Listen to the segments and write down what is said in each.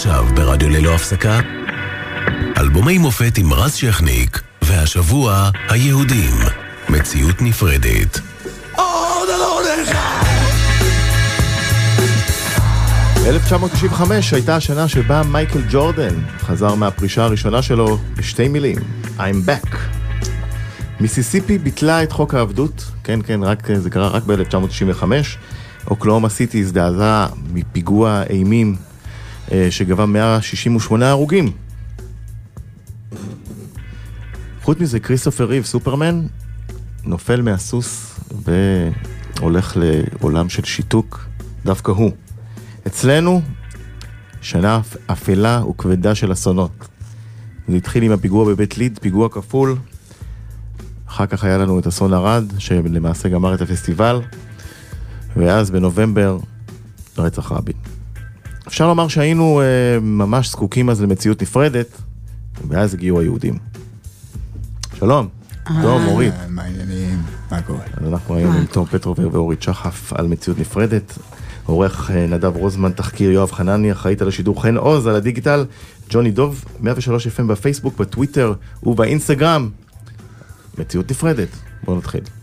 עכשיו ברדיו ללא הפסקה, אלבומי מופת עם רז שכניק, והשבוע היהודים, מציאות נפרדת. עוד לא לך! 1995 הייתה השנה שבה מייקל ג'ורדן חזר מהפרישה הראשונה שלו בשתי מילים, I'm back. מיסיסיפי ביטלה את חוק העבדות, כן כן, רק, זה קרה רק ב-1995. אוקלאומה סיטי הזדעזעה מפיגוע אימים שגבה 168 הרוגים. חוץ מזה, כריסטופר ריב, סופרמן, נופל מהסוס והולך לעולם של שיתוק, דווקא הוא. אצלנו, שנה אפלה וכבדה של אסונות. זה התחיל עם הפיגוע בבית ליד, פיגוע כפול. אחר כך היה לנו את אסון ערד, שלמעשה גמר את הפסטיבל. ואז בנובמבר, רצח רבין. אפשר לומר שהיינו אה, ממש זקוקים אז למציאות נפרדת, ואז הגיעו היהודים. שלום, טוב, אורית. מה העניינים? מה קורה? אז אנחנו היום עם תום פטרובר ואורית שחף על מציאות נפרדת. עורך אה, נדב רוזמן, תחקיר יואב חנני, אחראית על השידור חן עוז, על הדיגיטל, ג'וני דוב, 103 FM בפייסבוק, בטוויטר ובאינסטגרם. מציאות נפרדת. בואו נתחיל.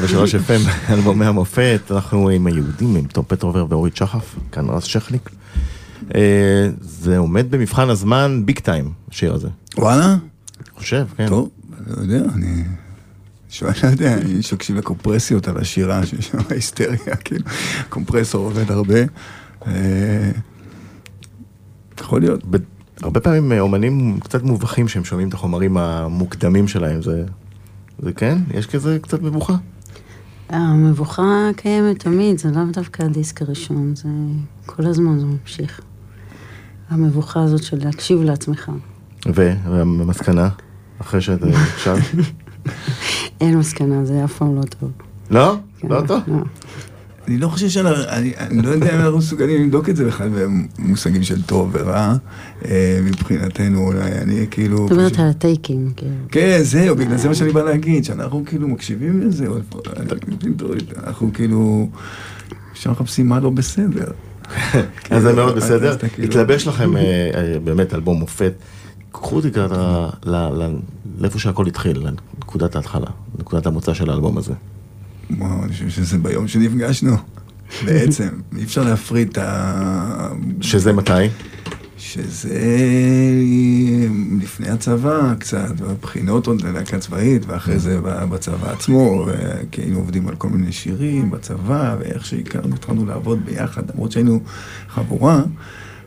103 FM, אלבומי המופת, אנחנו עם היהודים, עם תום פטרובר ואורית שחף, כאן רז שכניק. אה, זה עומד במבחן הזמן ביג טיים, השיר הזה. וואלה? חושב, כן. טוב, לא יודע, אני... שואל, לא יודע, אני שוקשים לקומפרסיות על השירה, שיש שם היסטריה, כאילו, קומפרסור עובד הרבה. אה, יכול להיות. הרבה פעמים אה, אומנים קצת מובכים שהם שומעים את החומרים המוקדמים שלהם, זה... זה כן? יש כזה קצת מבוכה? המבוכה קיימת תמיד, זה לאו דווקא הדיסק הראשון, זה כל הזמן זה ממשיך. המבוכה הזאת של להקשיב לעצמך. ו- והמסקנה, אחרי שאתה הקשבת? אין מסקנה, זה אף פעם לא טוב. לא? כן, לא טוב? אני לא חושב שאנחנו, אני, אני לא יודע אם אנחנו מסוגלים לבדוק את זה בכלל במושגים של טוב ורע, אה, מבחינתנו, אולי אני כאילו... זאת אומרת על הטייקים, כאילו. כן, זהו, בגלל זה מה שאני בא להגיד, שאנחנו כאילו מקשיבים לזה, או- אנחנו כאילו, אפשר מחפשים מה לא בסדר. אז זה מאוד אז בסדר. אתה כאילו- התלבש לכם אה, אה, באמת אלבום מופת. קחו אותי ל- לאיפה שהכל התחיל, לנקודת ההתחלה, נקודת המוצא של האלבום הזה. וואו, אני חושב שזה ביום שנפגשנו, בעצם. אי אפשר להפריד את ה... שזה מתי? שזה לפני הצבא קצת, בבחינות עוד ללהקה צבאית, ואחרי זה בצבא עצמו, כי היינו עובדים על כל מיני שירים בצבא, ואיך שהכרנו, התחלנו לעבוד ביחד, למרות שהיינו חבורה,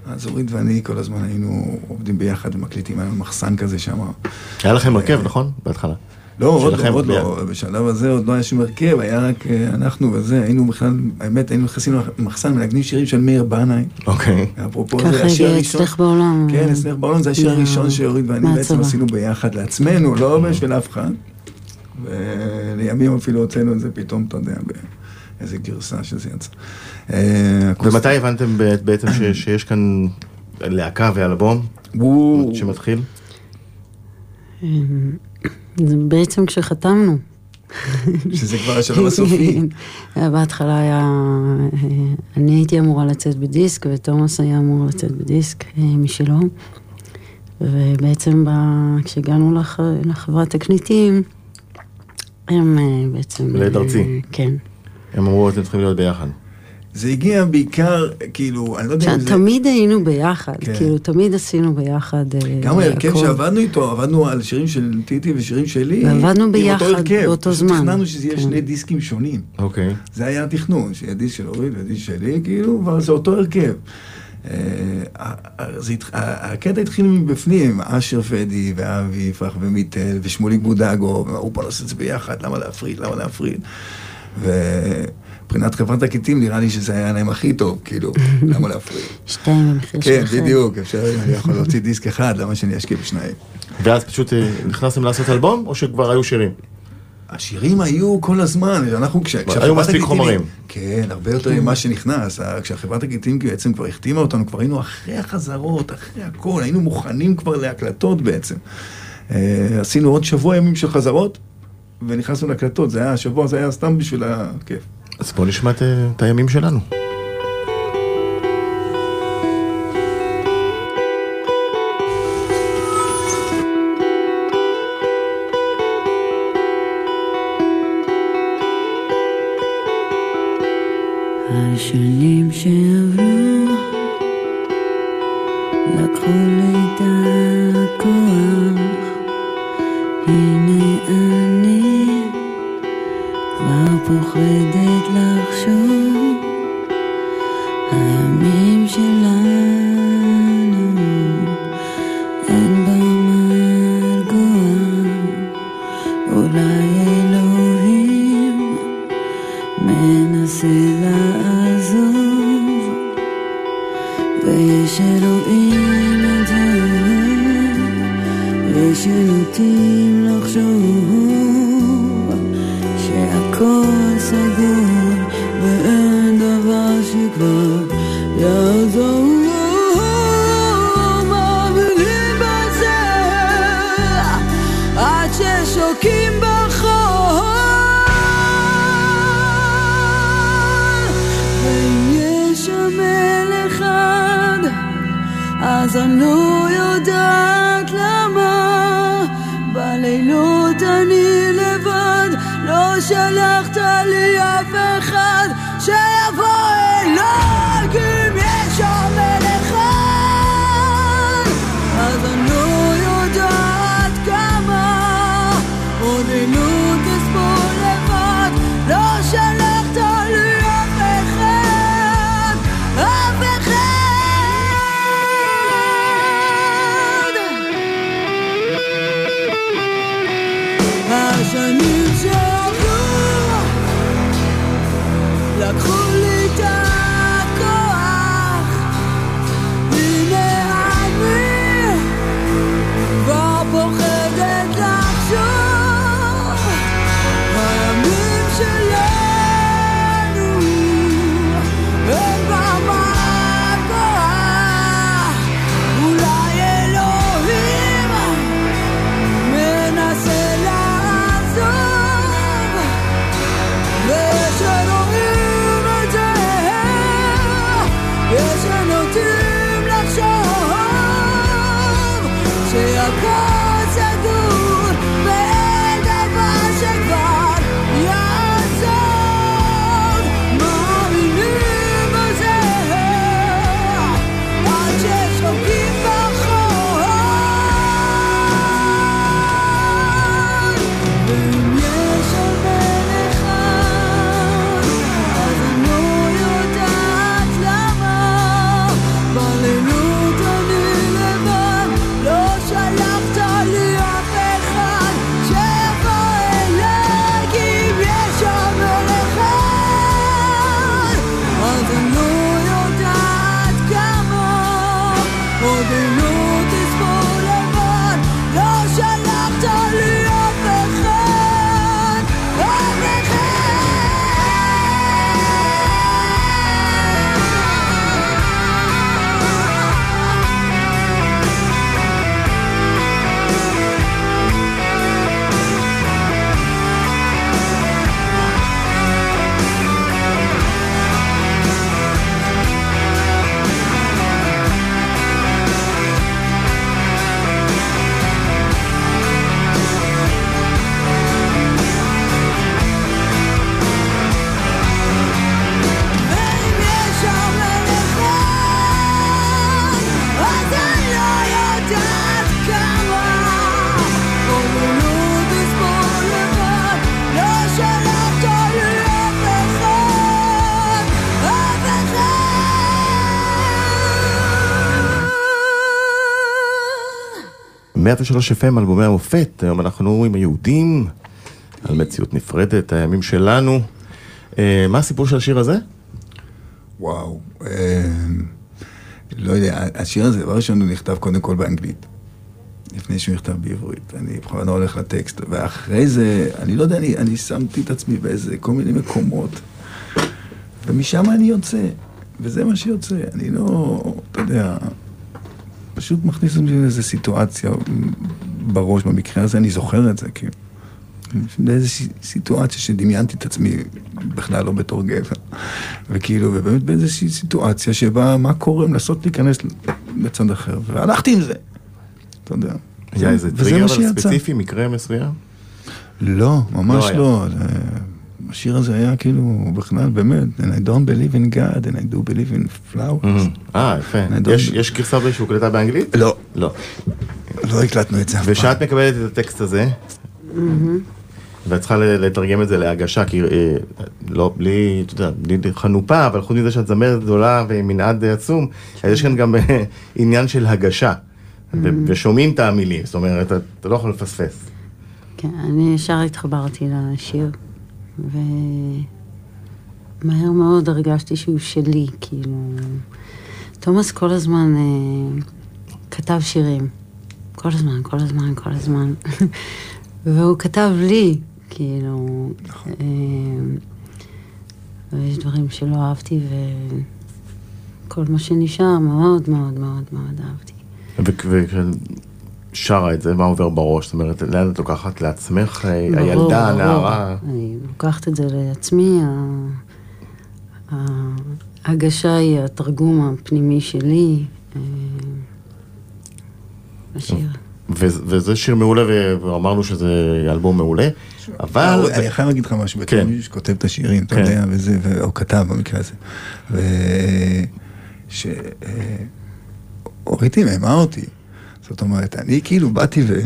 אז אורית ואני כל הזמן היינו עובדים ביחד ומקליטים, היה לנו מחסן כזה שם. היה לכם הרכב, נכון? בהתחלה. לא, עוד לא, עוד. לא, בשלב הזה עוד לא היה שום הרכב, היה רק אה, אנחנו וזה, היינו בכלל, האמת, היינו נכנסים למחסן מנגנים שירים של מאיר בנאי. אוקיי. אפרופו, ככה זה השיר הראשון. אצלך בעולם. כן, אצלך בעולם זה השיר הראשון שאורית ואני בעצם. עשינו ביחד לעצמנו, לא בשביל אף אחד. ולימים אפילו הוצאנו את זה פתאום, אתה יודע, באיזה גרסה שזה יצא. אה. ומתי הבנתם בעצם שיש כאן להקה ואלבום. שמתחיל? זה בעצם כשחתמנו. שזה כבר השלב הסופי. בהתחלה היה, אה, אני הייתי אמורה לצאת בדיסק, ותומאס היה אמור לצאת בדיסק אה, משלו. ובעצם ב- כשהגענו לח, לחברת תקליטים, הם אה, בעצם... אה, ארצי. כן. הם אמרו, אתם צריכים להיות ביחד. זה הגיע בעיקר, כאילו, אני לא יודע אם זה... תמיד היינו ביחד, כן. כאילו תמיד עשינו ביחד. אה, גם ההרכב הכל. שעבדנו איתו, עבדנו על שירים של טיטי ושירים שלי. ועבדנו עם ביחד אותו הרכב. באותו זמן. תכננו שזה יהיה כן. שני דיסקים שונים. אוקיי. זה היה התכנון, שיהיה דיסק של אורית ודיסק שלי, כאילו, אבל זה אותו הרכב. אה, הקטע התחיל מבפנים, אשר פדי ואבי יפרח ומיטל ושמוליק בודגו, ואמרו בוא נעשה את זה ביחד, למה להפריד, למה להפריד. ומבחינת חברת תקליטים נראה לי שזה היה להם הכי טוב, כאילו, למה להפריד. שתיים במחיר כן, אחד. בדיוק, אפשר, אני יכול להוציא דיסק אחד, למה שאני אשקיע בשניים? ואז פשוט אה, נכנסתם לעשות אלבום, או שכבר היו שירים? השירים היו כל הזמן, אנחנו כש... היו מספיק חומרים. כן, הרבה יותר ממה שנכנס. ה- כשהחברת תקליטים בעצם כבר החתימה אותנו, כבר היינו אחרי החזרות, אחרי הכל, היינו מוכנים כבר להקלטות בעצם. אה, עשינו עוד שבוע ימים של חזרות, ונכנסנו להקלטות, זה היה, השבוע הזה היה סתם בשביל הכיף. אז בואו נשמע אה, את הימים שלנו. השנים שעברו לקחו לי את הכוח הנה אני כבר פוחדת לחשוב 103 FM, אלבומי המופת, היום אנחנו עם היהודים, על מציאות נפרדת, הימים שלנו. אה, מה הסיפור של השיר הזה? וואו, אה, לא יודע, השיר הזה, דבר ראשון, הוא נכתב קודם כל באנגלית. לפני שהוא נכתב בעברית. אני בכוונה הולך לטקסט, ואחרי זה, אני לא יודע, אני, אני שמתי את עצמי באיזה כל מיני מקומות, ומשם אני יוצא, וזה מה שיוצא. אני לא, אתה יודע, פשוט מכניס אותי לאיזו סיטואציה בראש, במקרה הזה אני זוכר את זה, כאילו. באיזושהי סיטואציה שדמיינתי את עצמי בכלל לא בתור גבר. וכאילו, ובאמת באיזושהי סיטואציה שבה מה קורה לנסות להיכנס לצד אחר, והלכתי עם זה. אתה יודע. היה איזה טריגר. ספציפי, מקרה מסוים? לא, ממש לא. לא. השיר הזה היה כאילו, בכלל, באמת, and I don't believe in God, and I do believe in flowers. אה, יפה. יש- גרסה שהוקלטה באנגלית? לא, לא. לא הקלטנו את זה אף פעם. ושאת מקבלת את הטקסט הזה, ואת צריכה לתרגם את זה להגשה, כי אה, לא, בלי, אתה יודע, בלי חנופה, אבל חוץ מזה שאת זמרת גדולה ומנעד עצום, אז יש כאן גם אה, עניין של הגשה, ו- ושומעים את המילים, זאת אומרת, אתה לא יכול לפספס. כן, אני ישר התחברתי לשיר, ומהר מאוד הרגשתי שהוא שלי, כאילו... תומאס כל הזמן אה, כתב שירים. כל הזמן, כל הזמן, כל הזמן. והוא כתב לי, כאילו... נכון. אה, ויש דברים שלא אהבתי, וכל מה שנשאר מאוד מאוד מאוד מאוד אהבתי. וכששרה את זה, מה עובר בראש? זאת אומרת, לאן את לוקחת לעצמך, אה, ברור, הילדה. הנערה? אני לוקחת את זה לעצמי, ההגשה היא התרגום הפנימי שלי. אה, לשיר. ו- וזה שיר מעולה, ואמרנו שזה אלבום מעולה, אבל... אני חייב להגיד לך משהו, בתור כן. מישהו שכותב את השירים, אתה כן. יודע, וזה, או כתב במקרה הזה. ו... ש... אה, אורית מימה אותי. זאת אומרת, אני כאילו באתי ו...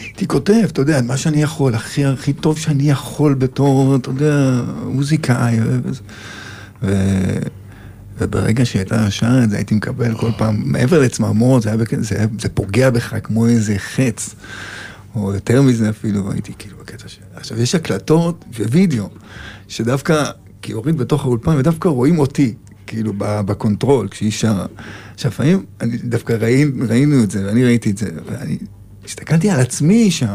הייתי כותב, אתה יודע, מה שאני יכול, הכי הכי טוב שאני יכול בתור, אתה יודע, מוזיקאי. ו... וברגע שהיא הייתה שרה את זה, הייתי מקבל כל פעם, מעבר לצמרמורת, זה, היה. זה, היה... זה פוגע בך כמו איזה חץ, או יותר מזה אפילו, והייתי כאילו בקטע של... עכשיו, יש הקלטות ווידאו, שדווקא, כי אורית בתוך האולפן, ודווקא רואים אותי, כאילו, בקונטרול, כשהיא שרה. עכשיו, לפעמים, דווקא ראי, ראינו את זה, ואני ראיתי את זה, ואני הסתכלתי על עצמי שם,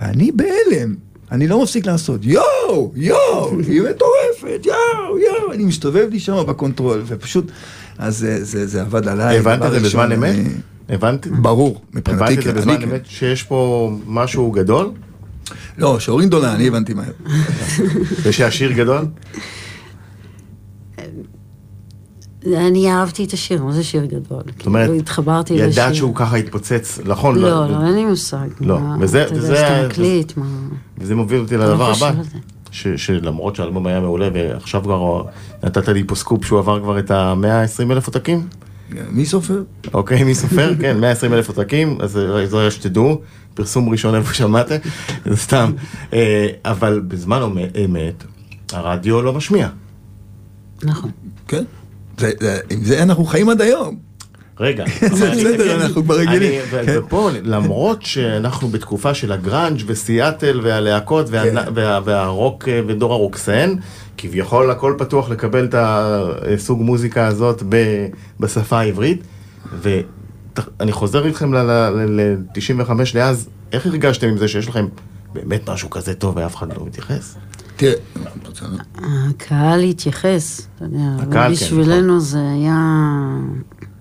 ואני בהלם. אני לא מפסיק לעשות יואו, יואו, היא מטורפת, יואו, יואו, אני מסתובב לי שם בקונטרול, ופשוט, אז זה, זה, זה עבד עליי. הבנת את זה בזמן אמת? אני- הבנתי? ברור, מבחינתי הבנתי את זה כן, בזמן. אמת שיש פה משהו גדול, לא, שאורית גדולה, אני הבנתי מהר. ושהשיר גדול? אני אהבתי את השיר, מה זה שיר גדול? זאת אומרת, כאילו, התחברתי לשיר. ידעת שהוא ככה יתפוצץ, נכון? לא, לא, אין לי מושג. לא, מה- וזה- אתה יודע, וזה- שאתה מקליט, מה... וזה מוביל אותי לא לדבר הבא. ש- שלמרות שהאלבום היה מעולה, ועכשיו כבר נתת לי פה סקופ שהוא עבר כבר את ה-120 אלף עותקים, מי סופר? אוקיי, מי סופר? כן, 120 אלף עותקים, אז זה זה שתדעו, פרסום ראשון איפה שמעתם, זה סתם. אה, אבל בזמן אמת, הרדיו לא משמיע. נכון. כן. עם זה אנחנו חיים עד היום. רגע, זה בסדר, אנחנו כבר רגילים. כן. ופה, למרות שאנחנו בתקופה של הגראנג' וסיאטל והלהקות וה- כן. וה- והרוק אה, ודור הרוקסן, כביכול הכל פתוח לקבל את הסוג מוזיקה הזאת בשפה העברית, ואני חוזר איתכם ל-95 לאז, איך הרגשתם עם זה שיש לכם באמת משהו כזה טוב ואף אחד לא מתייחס? תראה? הקהל התייחס, אתה יודע, הקהל, כן, בשבילנו זה היה,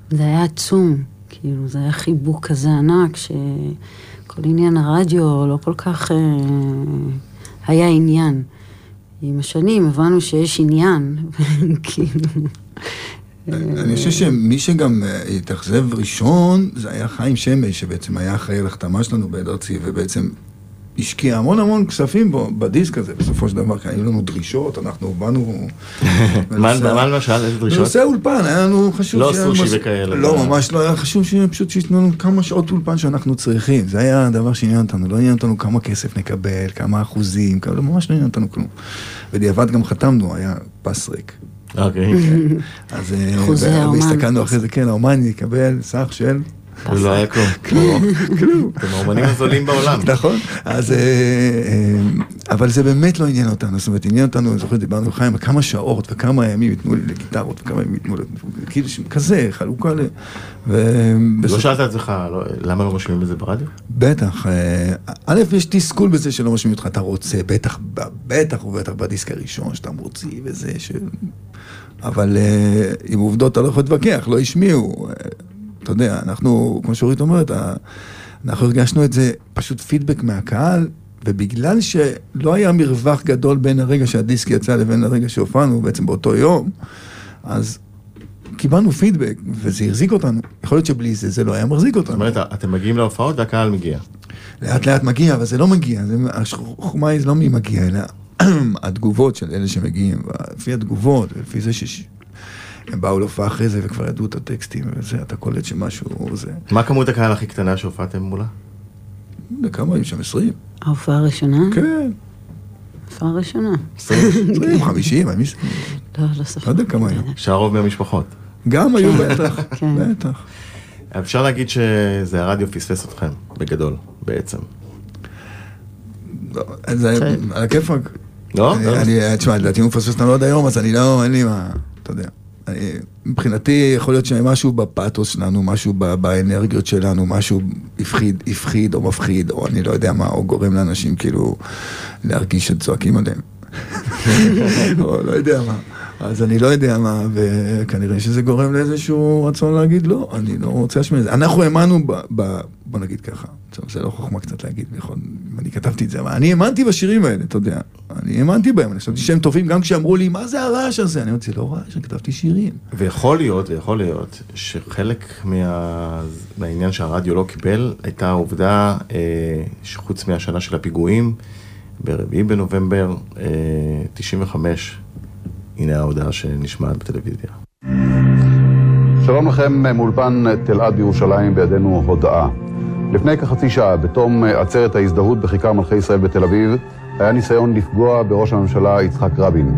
זה היה עצום, כאילו, זה היה חיבוק כזה ענק, שכל עניין הרדיו לא כל כך אה, היה עניין. עם השנים הבנו שיש עניין, כאילו, אני חושב שמי שגם אה, התאכזב ראשון, זה היה חיים שמש, שבעצם היה אחראי על החתמה שלנו בעד ארצי, ובעצם השקיע המון המון כספים בו, בדיסק הזה, בסופו של דבר, כי היו לנו דרישות, אנחנו באנו... מה למשל, איזה דרישות? בנושא האולפן, היה לנו חשוב... לא סושי וכאלה. לא, ממש לא, היה חשוב שפשוט שייתנו לנו כמה שעות אולפן שאנחנו צריכים. זה היה הדבר שעניין אותנו, לא עניין אותנו כמה כסף נקבל, כמה אחוזים, כמה, ממש לא עניין אותנו כלום. בדיעבד גם חתמנו, היה פס ריק. אוקיי. אז אה, אחוזי ו- האומן. והסתכלנו אחרי זה, כן, האומן יקבל סך של... ולא היה כלום. כלום. אתם האומנים הזולים בעולם. נכון, אז... אה, אה, אבל זה באמת לא עניין אותנו, זאת אומרת, עניין אותנו, אני זוכר, דיברנו עם חיים, כמה שעות וכמה ימים ייתנו לי לגיטרות וכמה ימים ייתנו לי, כאילו, כזה, חלוקה ל... לא שאלת את עצמך, לא- למה לא משמיעים את זה ברדיו? בטח, אה, א', יש תסכול בזה שלא משמיעים אותך, אתה רוצה, בטח, בטח ובטח בדיסק הראשון שאתה מוציא וזה, ש... אבל עם עובדות אתה לא יכול להתווכח, לא השמיעו. אתה יודע, אנחנו, כמו שאורית אומרת, אנחנו הרגשנו את זה פשוט פידבק מהקהל, ובגלל שלא היה מרווח גדול בין הרגע שהדיסק יצא לבין הרגע שהופענו, בעצם באותו יום, אז קיבלנו פידבק, וזה החזיק אותנו. יכול להיות שבלי זה, זה לא היה מחזיק אותנו. זאת אומרת, אתם מגיעים להופעות והקהל מגיע. לאט לאט מגיע, אבל זה לא מגיע, החוכמה היא לא מי מגיע, אלא התגובות של אלה שמגיעים, לפי התגובות, ולפי זה שהם באו להופעה אחרי זה וכבר ידעו את הטקסטים, וזה, אתה קולט שמשהו זה. מה כמות הקהל הכי קטנה שהופעתם מולה? כמה היו שם? 20? ההופעה הראשונה? כן, ההופעה הראשונה. 20, 50, אני מס- לא, לא ספר. לא יודע כמה היו. שהרוב מהמשפחות. גם היו בטח, כן. בטח. אפשר להגיד שזה הרדיו פספס אתכם, בגדול, בעצם. לא, זה כן. על הכיפאק. לא? תשמע, לדעתי הוא מפספס אותנו עד היום, אז אני לא, אין לי מה, אתה יודע. מבחינתי יכול להיות שמשהו בפאתוס שלנו, משהו באנרגיות שלנו, משהו הפחיד, הפחיד או מפחיד, או אני לא יודע מה, או גורם לאנשים כאילו להרגיש שצועקים עליהם. או לא יודע מה. אז אני לא יודע מה, וכנראה שזה גורם לאיזשהו רצון להגיד לא, אני לא רוצה להשמיע את זה. אנחנו האמנו, ב, ב, בוא נגיד ככה, טוב, זה לא חוכמה קצת להגיד, אם אני כתבתי את זה, אבל אני האמנתי בשירים האלה, אתה יודע. אני האמנתי בהם, אני חשבתי שהם טובים גם כשאמרו לי, מה זה הרעש הזה? אני אמרתי, זה לא רעש, אני כתבתי שירים. ויכול להיות, ויכול להיות, שחלק מה... מהעניין שהרדיו לא קיבל, הייתה העובדה אה, שחוץ מהשנה של הפיגועים, ב-4 בנובמבר אה, 95, הנה ההודעה שנשמעת בטלוויזיה. שלום לכם מאולפן תלעד בירושלים, בידינו הודעה. לפני כחצי שעה, בתום עצרת ההזדהות בכיכר מלכי ישראל בתל אביב, היה ניסיון לפגוע בראש הממשלה יצחק רבין.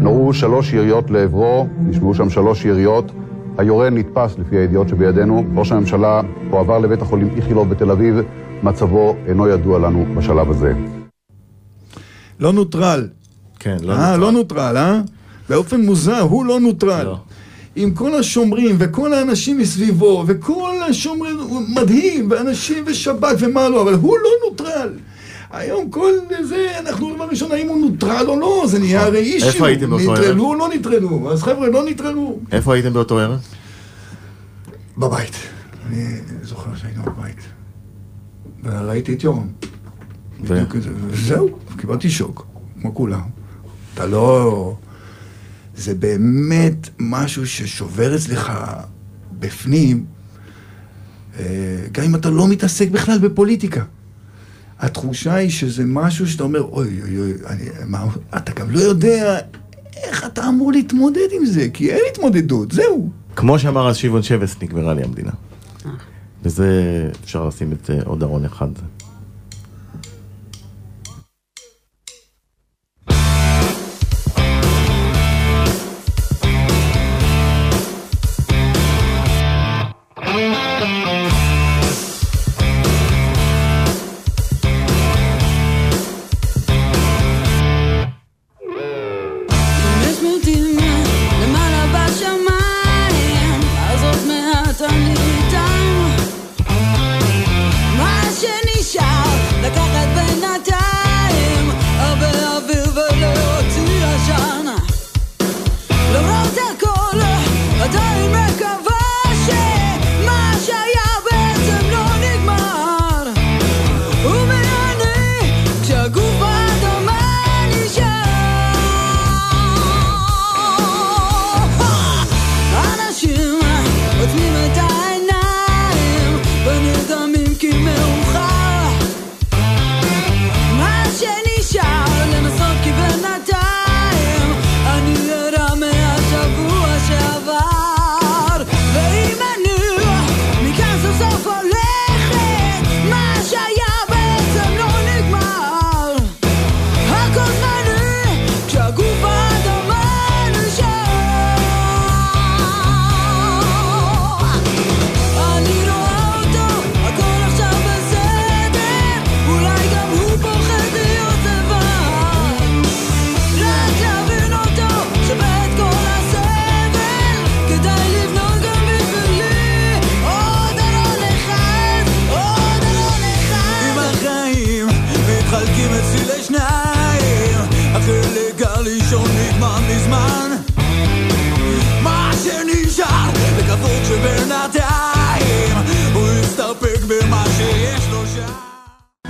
נורו שלוש יריות לעברו, נשמעו שם שלוש יריות. היורה נתפס לפי הידיעות שבידינו. ראש הממשלה הועבר לבית החולים איכילוב בתל אביב, מצבו אינו ידוע לנו בשלב הזה. לא נוטרל. כן, לא אה, נוטרל. לא נוטרל, אה? באופן מוזר, הוא לא נוטרל. לא. עם כל השומרים וכל האנשים מסביבו וכל השומרים, הוא מדהים, ואנשים ושב"כ ומה לא, אבל הוא לא נוטרל. היום כל זה, אנחנו דבר ראשון, האם הוא נוטרל או לא, זה נהיה הרי אישיו. איפה הייתם באותו ערב? נטרלו או לא נטרלו? אז חבר'ה, לא נטרלו. איפה הייתם באותו ערב? בבית. אני זוכר שהיינו בבית. וראיתי את יורם. ו- וזהו, קיבלתי שוק, כמו כולם. אתה לא... זה באמת משהו ששובר אצלך בפנים, אה, גם אם אתה לא מתעסק בכלל בפוליטיקה. התחושה היא שזה משהו שאתה אומר, אוי אוי אוי, אני, מה, אתה גם לא יודע איך אתה אמור להתמודד עם זה, כי אין התמודדות, זהו. כמו שאמר אז שמעון שבס, נגמרה לי המדינה. וזה, אפשר לשים את אה, עוד ארון אחד.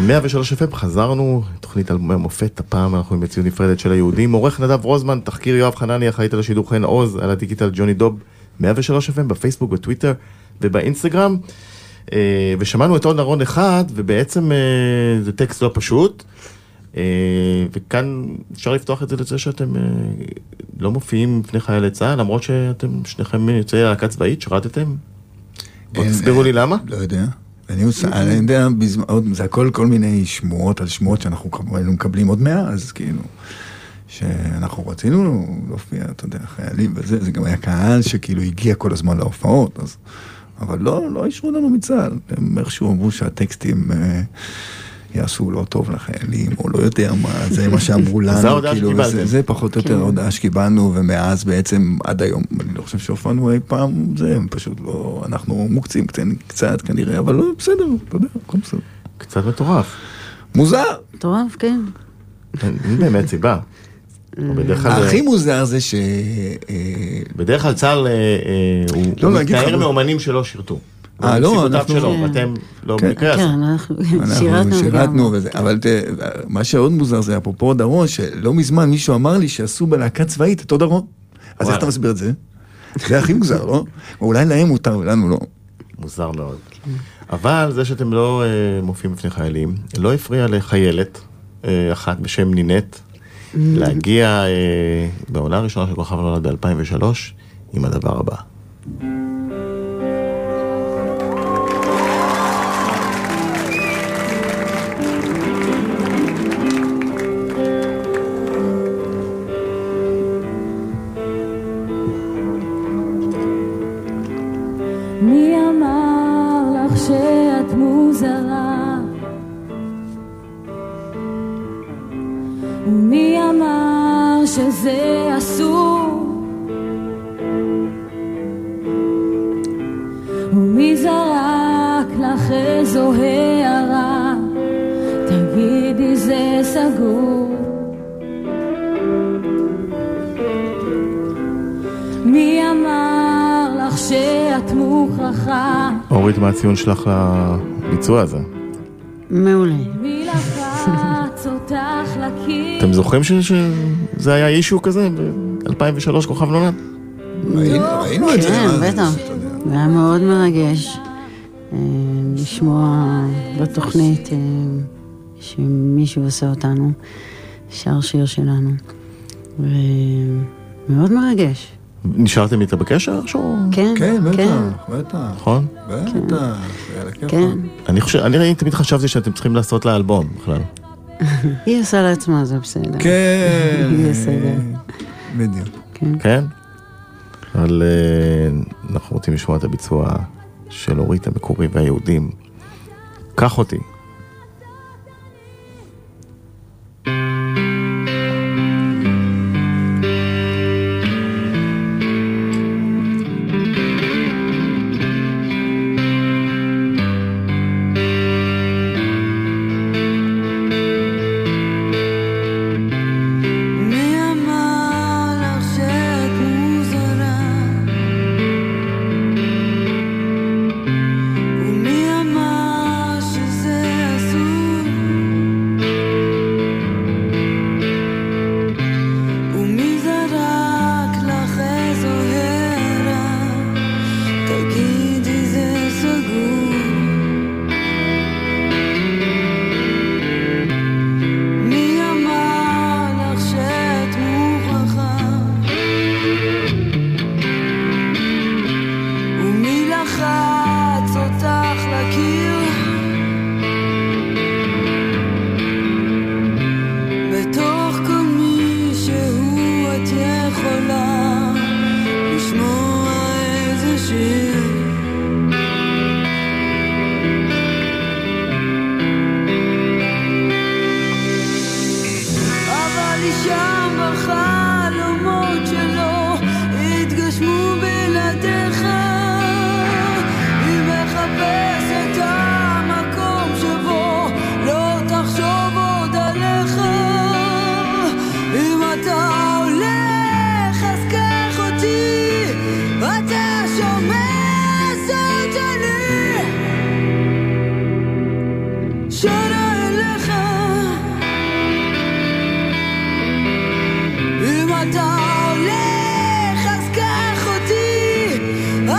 103 FM חזרנו, תוכנית אלבומי מופת, הפעם אנחנו עם מציאות נפרדת של היהודים. עורך נדב רוזמן, תחקיר יואב חנני, אחראית על השידור חן עוז, על הדיגיטל ג'וני דוב, 103 FM בפייסבוק, בטוויטר ובאינסטגרם. אה, ושמענו את עוד ארון אחד, ובעצם אה, זה טקסט לא פשוט. אה, וכאן אפשר לפתוח את זה לזה שאתם לא מופיעים בפני חיילי צה"ל, למרות שאתם שניכם יוצאי להקה צבאית? בואו אין- תסבירו לי למה. לא יודע. אני יודע, זה הכל כל מיני שמועות על שמועות שאנחנו מקבלים עוד מאז, כאילו. שאנחנו רצינו להופיע, אתה יודע, חיילים וזה, זה גם היה קהל שכאילו הגיע כל הזמן להופעות, אז... אבל לא, לא אישרו לנו מצה"ל. הם איכשהו אמרו שהטקסטים אה, יעשו לא טוב לחיילים, או לא יודע מה, זה מה שאמרו לנו. כאילו. זה, זה פחות או יותר ההודעה שקיבלנו, ומאז בעצם עד היום, אני לא חושב שהופענו אי פעם, זה, פשוט לא, אנחנו מוקצים קצת, קצת כנראה, אבל לא, בסדר, אתה יודע, הכל בסדר. קצת מטורף. מוזר! מטורף, כן. אין באמת סיבה. כלל, הכי מוזר זה ש... אה, בדרך כלל צה"ל אה, אה, הוא לא, מתנער אבל- מאומנים שלא שירתו. אה, לא, אנחנו- שלו. ואתם לא כן. במקרה הזה. כן, אנחנו אנחנו שירתנו. וזה, אבל מה שעוד מוזר זה אפרופו דרון, שלא מזמן מישהו אמר לי שעשו בלהקה צבאית אותו דרון. אז איך. אתה מסביר את זה? זה הכי מוזר, לא? אולי להם מותר ולנו לא. מוזר מאוד. אבל זה שאתם לא אה, מופיעים בפני חיילים, לא הפריע לחיילת אה, אחת בשם נינט להגיע אה, בעונה הראשונה של כוכב נולד ב-2003 עם הדבר הבא. שזה אסור? ומי זרק לך איזו הערה? תגידי זה סגור. מי אמר לך שאת מוכרחה? אורית, מה הציון שלך לביצוע הזה? מעולה. אתם זוכרים ש- שזה היה אישו כזה ב-2003 כוכב נולד? ראינו ראינו את זה. כן, זה, בטח. זה היה מאוד מרגש אה, לשמוע בתוכנית אה, שמישהו עושה אותנו, שר שיר שלנו. ומאוד מרגש. נשארתם איתה בקשר איכשהו? כן, כן, כן, בטח. נכון? בטח, זה הכיפאק. כן. אני חושב, אני תמיד חשבתי שאתם צריכים לעשות לה אלבום בכלל. היא עושה לעצמה, זה בסדר. כן. יהיה בסדר. בדיוק. כן. כן? אבל אה, אנחנו רוצים לשמוע את הביצוע של אורית המקורי והיהודים. קח אותי.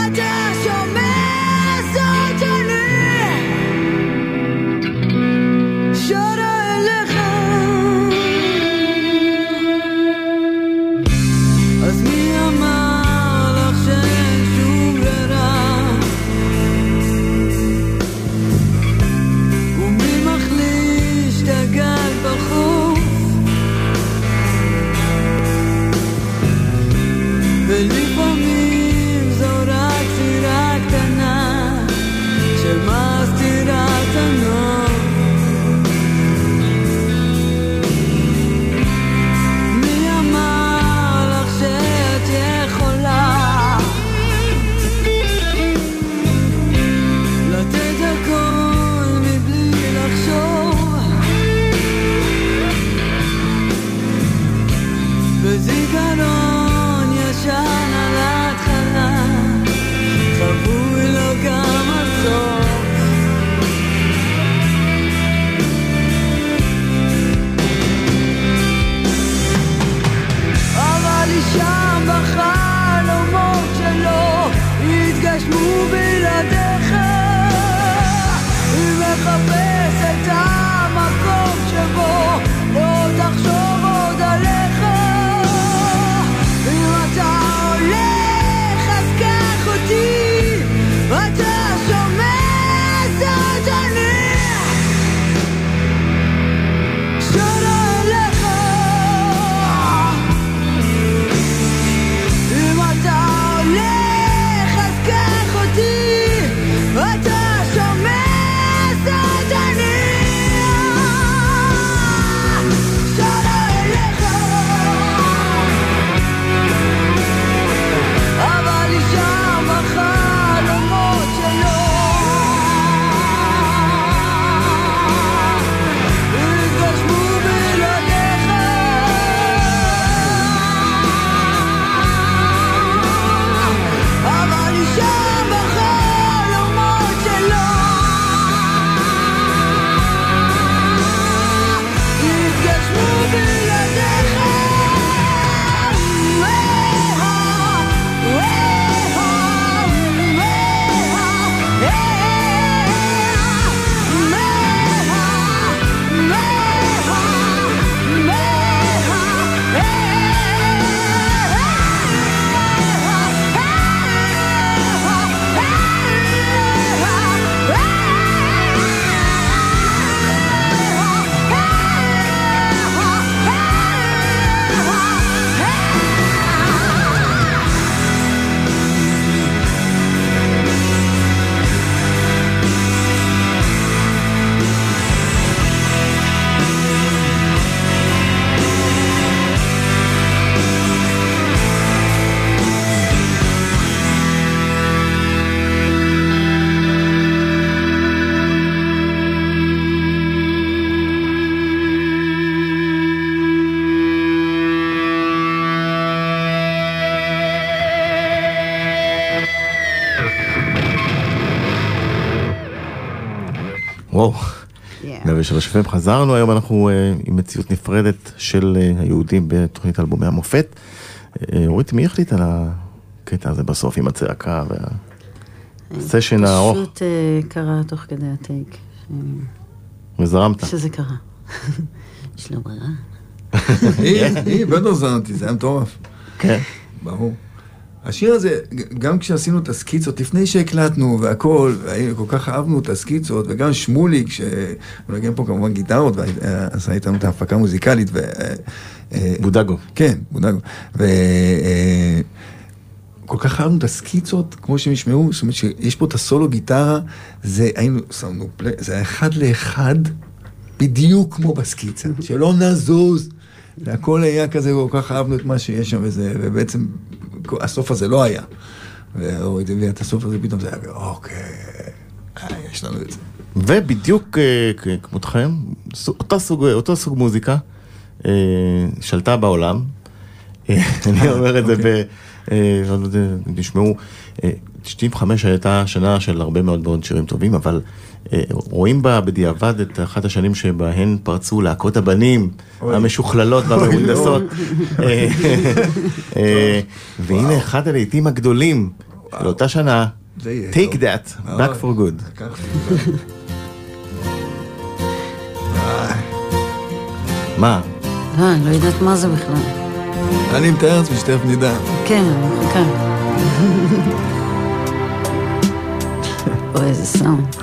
אתה שומע 103 FM חזרנו, היום אנחנו אה, עם מציאות נפרדת של אה, היהודים בתוכנית אלבומי המופת. אה, אורית, מי החליט על הקטע הזה בסוף עם הצעקה והסשן הארוך? פשוט קרה תוך כדי הטייק, וזרמת. שזה קרה. יש לו ברירה. היא, היא, בטח זרמתי, זה היה מטורף. כן. ברור. השיר הזה, גם כשעשינו את הסקיצות, לפני שהקלטנו והכל, והיינו- כל כך אהבנו את הסקיצות, וגם שמוליק, שהוא נגן פה כמובן גיטרות, ועשה איתנו את ההפקה המוזיקלית, ו... אה, בודגו. כן, בודגו. ו... אה, כל כך אהבנו את הסקיצות, כמו שהם ישמעו, זאת אומרת שיש פה את הסולו גיטרה, זה היינו, שמנו פלי, זה היה אחד לאחד, בדיוק כמו בסקיצה, שלא נזוז. והכל היה כזה, כל כך אהבנו את מה שיש שם, וזה, ובעצם הסוף הזה לא היה. ואורית הביאה את הסוף הזה, פתאום זה היה, אוקיי, אה, יש לנו את זה. ובדיוק אה, כמותכם, אותו סוג, אותו סוג מוזיקה אה, שלטה בעולם. אה, אני אומר את זה. אה, תשמעו, אה, 95 הייתה שנה של הרבה מאוד מאוד שירים טובים, אבל אה, רואים בה בדיעבד את אחת השנים שבהן פרצו להקות הבנים אוי. המשוכללות והמהונדסות. אה, אה, והנה אחד הלעיתים הגדולים של אותה שנה, Take טוב. That. Back for Good. אה, מה? לא, אני לא יודעת מה זה בכלל. אני מתאר לעצמי שתכף נדע. כן, אני אוי, איזה סאונד.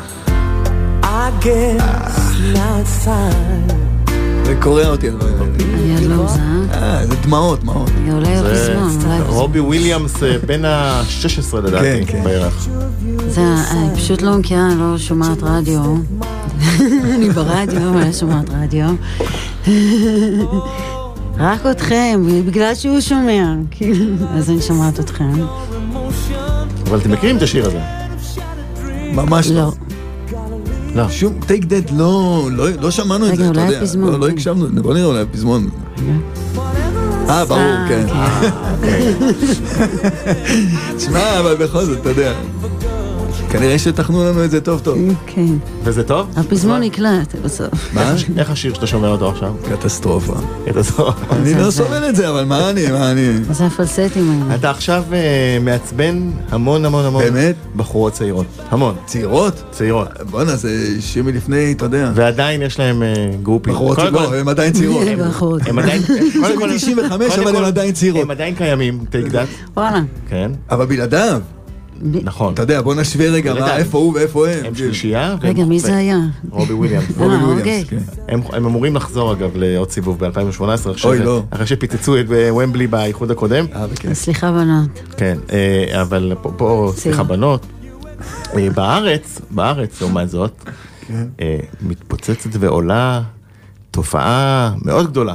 זה קורע אותי הדברים האלה. אני עוד לא מזהה. אה, זה דמעות, דמעות. זה אולי. רובי וויליאמס אה, בן ה-16 לדעתי, כן, כן. בערך. זה, אני פשוט לא מכירה, אני לא שומעת רדיו. אני ברדיו, אבל לא שומעת רדיו. רק אתכם, בגלל שהוא שומע, כאילו, אז אני שומעת אתכם. אבל אתם מכירים את השיר הזה? ממש לא. לא. לא. שום טייק דד לא, לא, לא שמענו את רגע, זה, אתה אולי יודע. הפזמון, לא, לא. הקשבנו, בוא נראה אולי הפזמון. אה, ברור, אה, כן. תשמע, אבל בכל זאת, אתה יודע. כנראה שתכנו לנו את זה טוב טוב. כן. וזה טוב? הפזמון נקלט בסוף. מה? איך השיר שאתה שומע אותו עכשיו? קטסטרופה. הסוף. אני לא זה- סובל את זה, אבל מה אני, מה אני... זה הפלסטים האלה. אתה עכשיו אה, מעצבן המון המון המון באמת? בחורות צעירות. המון. צעירות? צעירות. בואנה, זה שיר מלפני, אתה יודע. ועדיין יש להם אה, גרופים. בחורות, כל, לא, הם עדיין צעירות. בחורות. הם עדיין... קודם כל- מ-95, קודם אבל הם עדיין צעירות. הם עדיין קיימים, That. וואלה. כן, אבל בלעדיו, נכון. אתה יודע, בוא נשווה רגע. מה, איפה הוא ואיפה הם. הם שלישייה. והם- רגע, מי זה היה? רובי וויליאמס. רובי אה, וויליאמס, אוקיי. כן. הם, הם אמורים לחזור אגב לעוד סיבוב ב-2018, אוי, לא. אחרי שפיצצו את אה, וומבלי באיחוד הקודם. אה. סליחה בנות. כן, אבל פה, סליחה. בנות, בארץ, בארץ לעומת זאת, כן. מתפוצצת ועולה תופעה מאוד גדולה.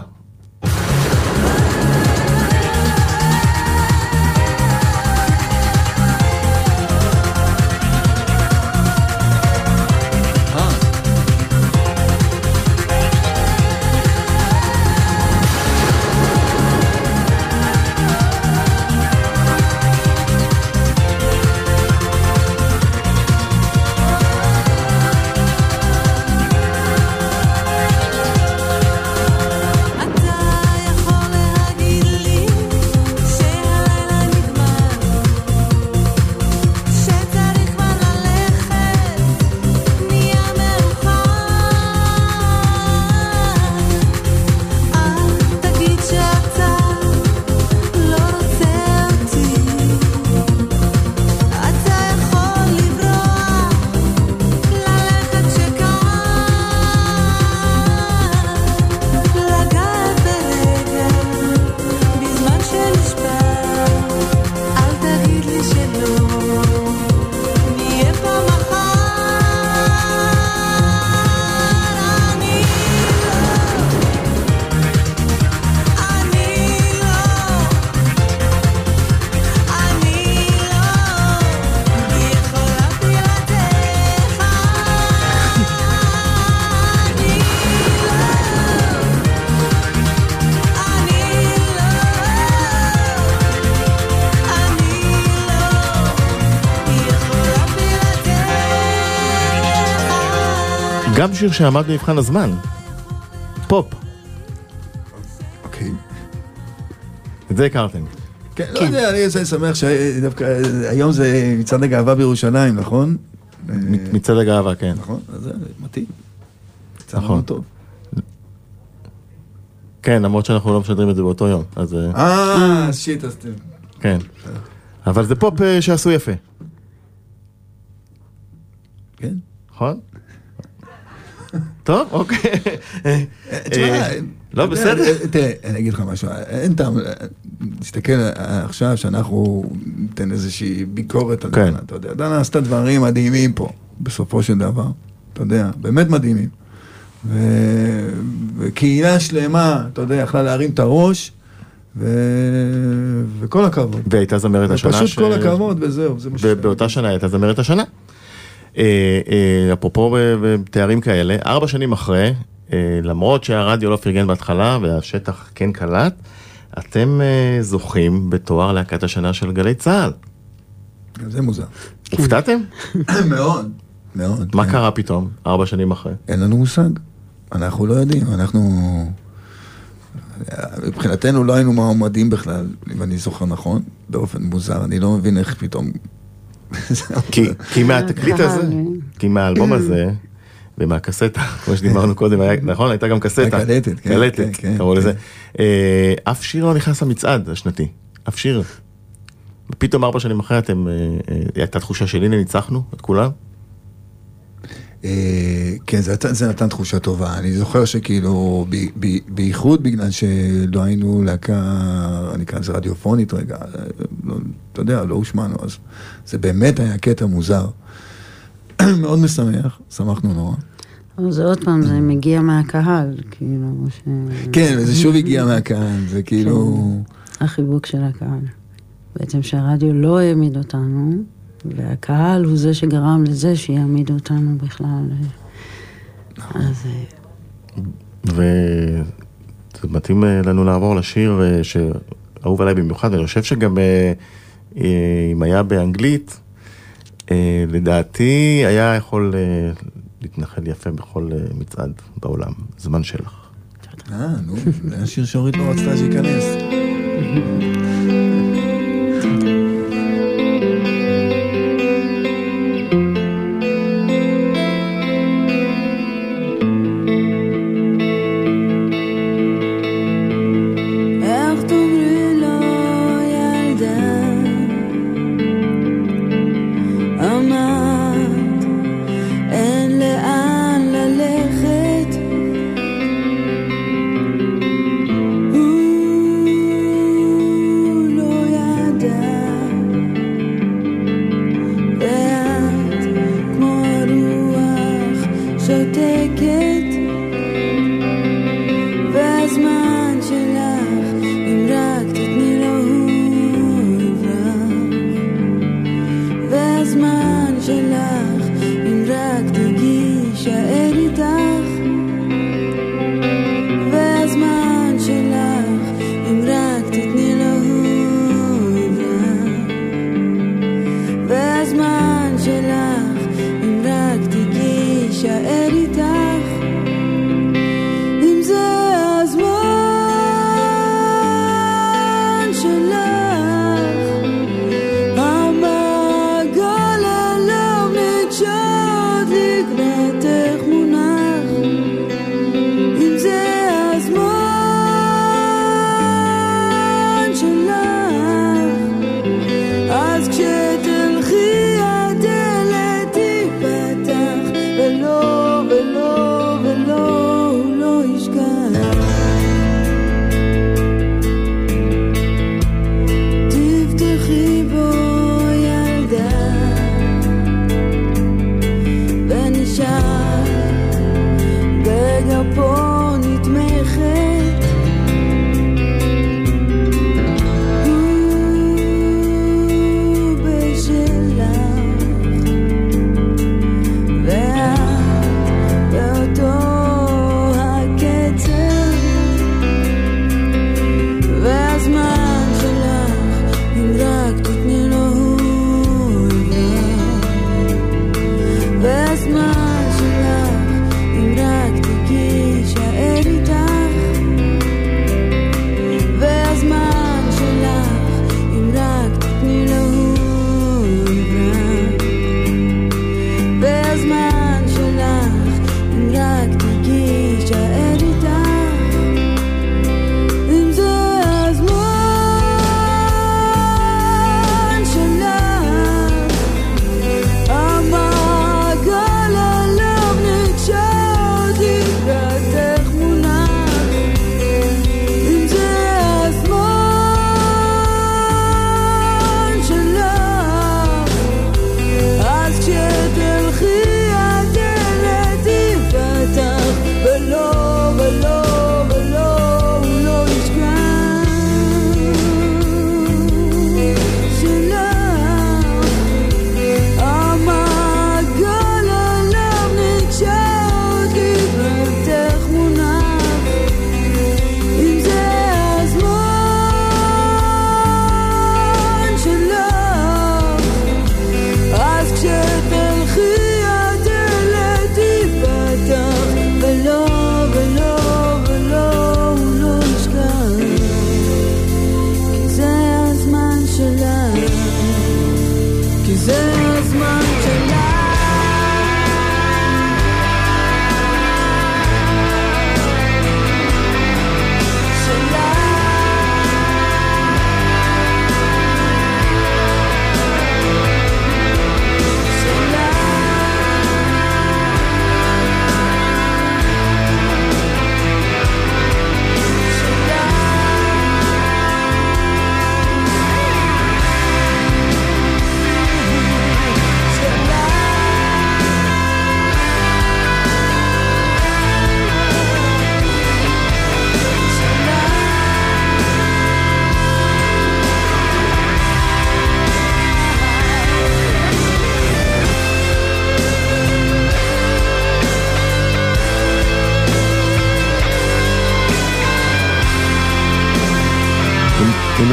שיר שעמד במבחן הזמן. פופ, אוקיי. את זה הכרתם. כן, לא יודע, אני אני שמח שדווקא היום זה מצעד הגאווה בירושלים, נכון? אה, מצעד הגאווה, כן. נכון, אז זה מתאים. נכון. כן, למרות שאנחנו לא משדרים את זה באותו יום, אז אה, אה, shit, אז. כן. אבל זה פופ אה, שעשו יפה, כן. נכון? טוב, אוקיי. אה, תשמע, אה, לא, בסדר. אה, תראה, אני אגיד לך משהו, אין טעם, תסתכל עכשיו שאנחנו ניתן איזושהי ביקורת על כן. דנה, אתה יודע, דנה עשתה דברים מדהימים פה, בסופו של דבר, אתה יודע, באמת מדהימים. וקהילה שלמה, אתה יודע, יכלה להרים את הראש, ו- וכל הכבוד. והייתה זמרת השנה. פשוט ש- כל הכבוד וזהו, זה מה ב- באותה שנה הייתה זמרת השנה. אה, אה, אפרופו ב- בתארים כאלה, ארבע שנים אחרי, אה, למרות שהרדיו לא פרגן בהתחלה והשטח כן קלט, אתם אה, זוכים בתואר להקת השנה של גלי צה"ל. זה מוזר. הופתעתם? מאוד, מאוד. מה כן. קרה פתאום, ארבע שנים אחרי? אין לנו מושג. אנחנו לא יודעים, אנחנו... מבחינתנו לא היינו מועמדים בכלל, אם אני זוכר נכון, באופן מוזר, אני לא מבין איך פתאום... כי, כי מהתקליט הקהל, הזה, אה. כי מהאלבום הזה, ומהקסטה, כמו שדיברנו קודם, היה- נכון? הייתה גם קסטה. הקלטת, כן, קלטת, כן, כן, קראו כן. לזה. אה, אף שיר לא נכנס למצעד השנתי, אף שיר. ופתאום ארבע שנים אחרי אתם, אה, אה, הייתה תחושה של הנה ניצחנו את כולם? אה, כן, זה, זה נתן תחושה טובה. אני זוכר שכאילו, ב, ב, בייחוד בגלל שלא היינו להקה, אני אקרא לזה רדיופונית רגע, אה, לא, אתה יודע, לא הושמענו, אז זה באמת היה קטע מוזר. מאוד משמח, שמחנו נורא. אבל זה עוד פעם, זה מגיע מהקהל, כאילו, ש... כן, וזה שוב הגיע מהקהל, זה כאילו... החיבוק של הקהל. בעצם שהרדיו לא העמיד אותנו, והקהל הוא זה שגרם לזה שיעמידו אותנו בכלל. אז אה, וזה מתאים אה, לנו לעבור לשיר אה, שאהוב עליי במיוחד, אני חושב שגם אם היה באנגלית, לדעתי היה יכול להתנחל יפה בכל מצעד בעולם, זמן שלך. אה, נו, זה היה שיר שאורית לא רצתה שייכנס. הזמן שלך, אם רק תיגעי, שער איתך.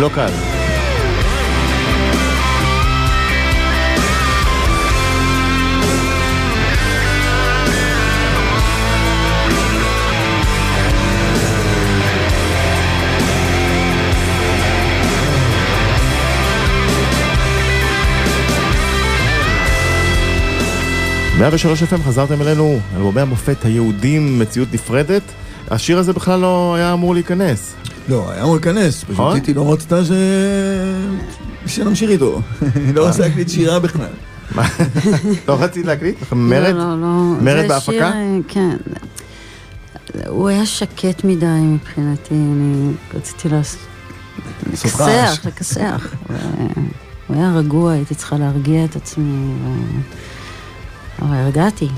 לא קל. מאה ושלוש FM חזרתם אלינו, אלבומי המופת היהודים, מציאות נפרדת. השיר הזה בכלל לא היה אמור להיכנס. לא, היה אמור להיכנס, פשוט נכון? טיטי לא רצתה ש... שנמשיך איתו. היא לא רצתה להקליט שירה בכלל. לא רצית להקליט? מרד? לא, לא, לא. מרד בהפקה? אה, כן. הוא היה שקט מדי מבחינתי, אני רציתי. לכסח, לכסח. ו- הוא היה רגוע, הייתי צריכה להרגיע את עצמי. אבל הרגעתי.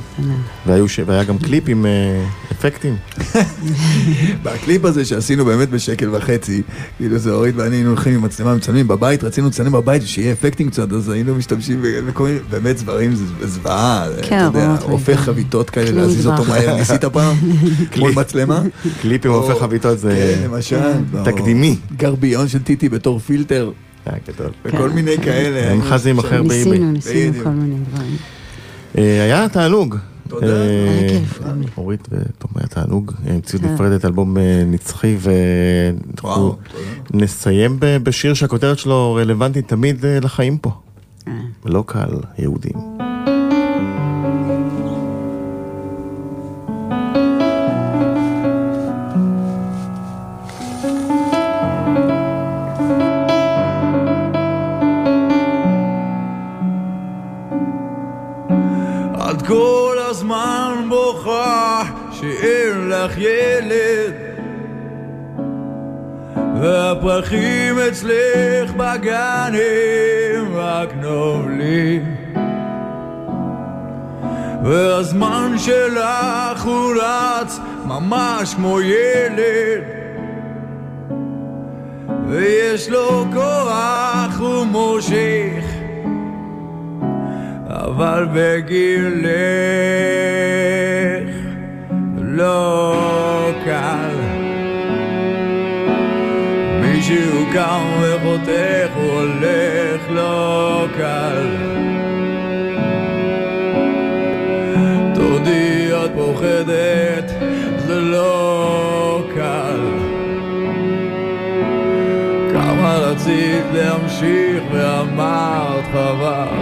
והיו ש- והיה גם קליפ עם אה, אפקטים. בקליפ הזה שעשינו באמת בשקל וחצי, כאילו זה אורית ואני היינו הולכים עם מצלמה מצלמים בבית, רצינו לצלם בבית שיהיה אפקטים קצת, אז היינו משתמשים בכל מיני, באמת זברים זה זוועה, כן, אתה יודע, ברמות הופך מידע. חביתות כאלה, להזיז אותו. מהר, ניסית פעם? מול מצלמה? קליפ עם הופך חביתות זה כן, למשל. תקדימי. גרביון של טיטי בתור פילטר, היה גדול. וכל כן, מיני כן. כאלה. הם היינו חזי שם. אחר באיבי. ניסינו, ניסינו. כל מיני דברים. אה, היה תענוג. תודה. אה, לי. אורית ותום היה תענוג. אה, מציאות כן. נפרדת, אלבום אה, נצחי, וואו, ואנחנו נסיים ב- בשיר שהכותרת שלו רלוונטית תמיד אה, לחיים פה. אה. לא קל, יהודים. והפרחים אצלך בגן הם רק נובלים והזמן שלך הוא רץ ממש כמו ילד. ויש לו כוח ומושך אבל בגילך לא קל מישהו קם וחותך הולך לא קל. תודי את פוחדת זה לא קל. כמה רצית להמשיך ואמרת חבל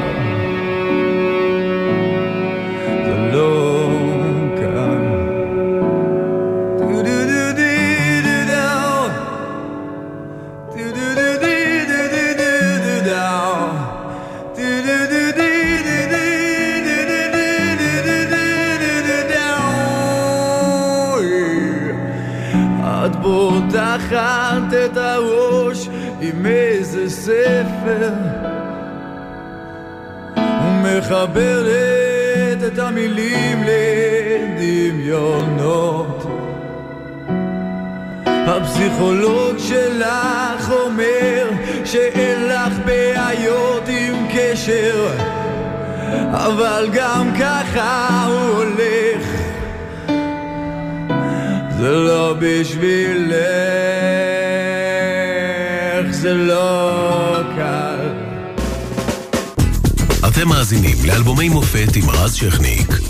ספר ומחברת את המילים לדמיונות. הפסיכולוג שלך אומר שאין לך בעיות עם קשר, אבל גם ככה הוא הולך. זה לא בשבילך, זה לא אתם מאזינים לאלבומי מופת עם רז שכניק.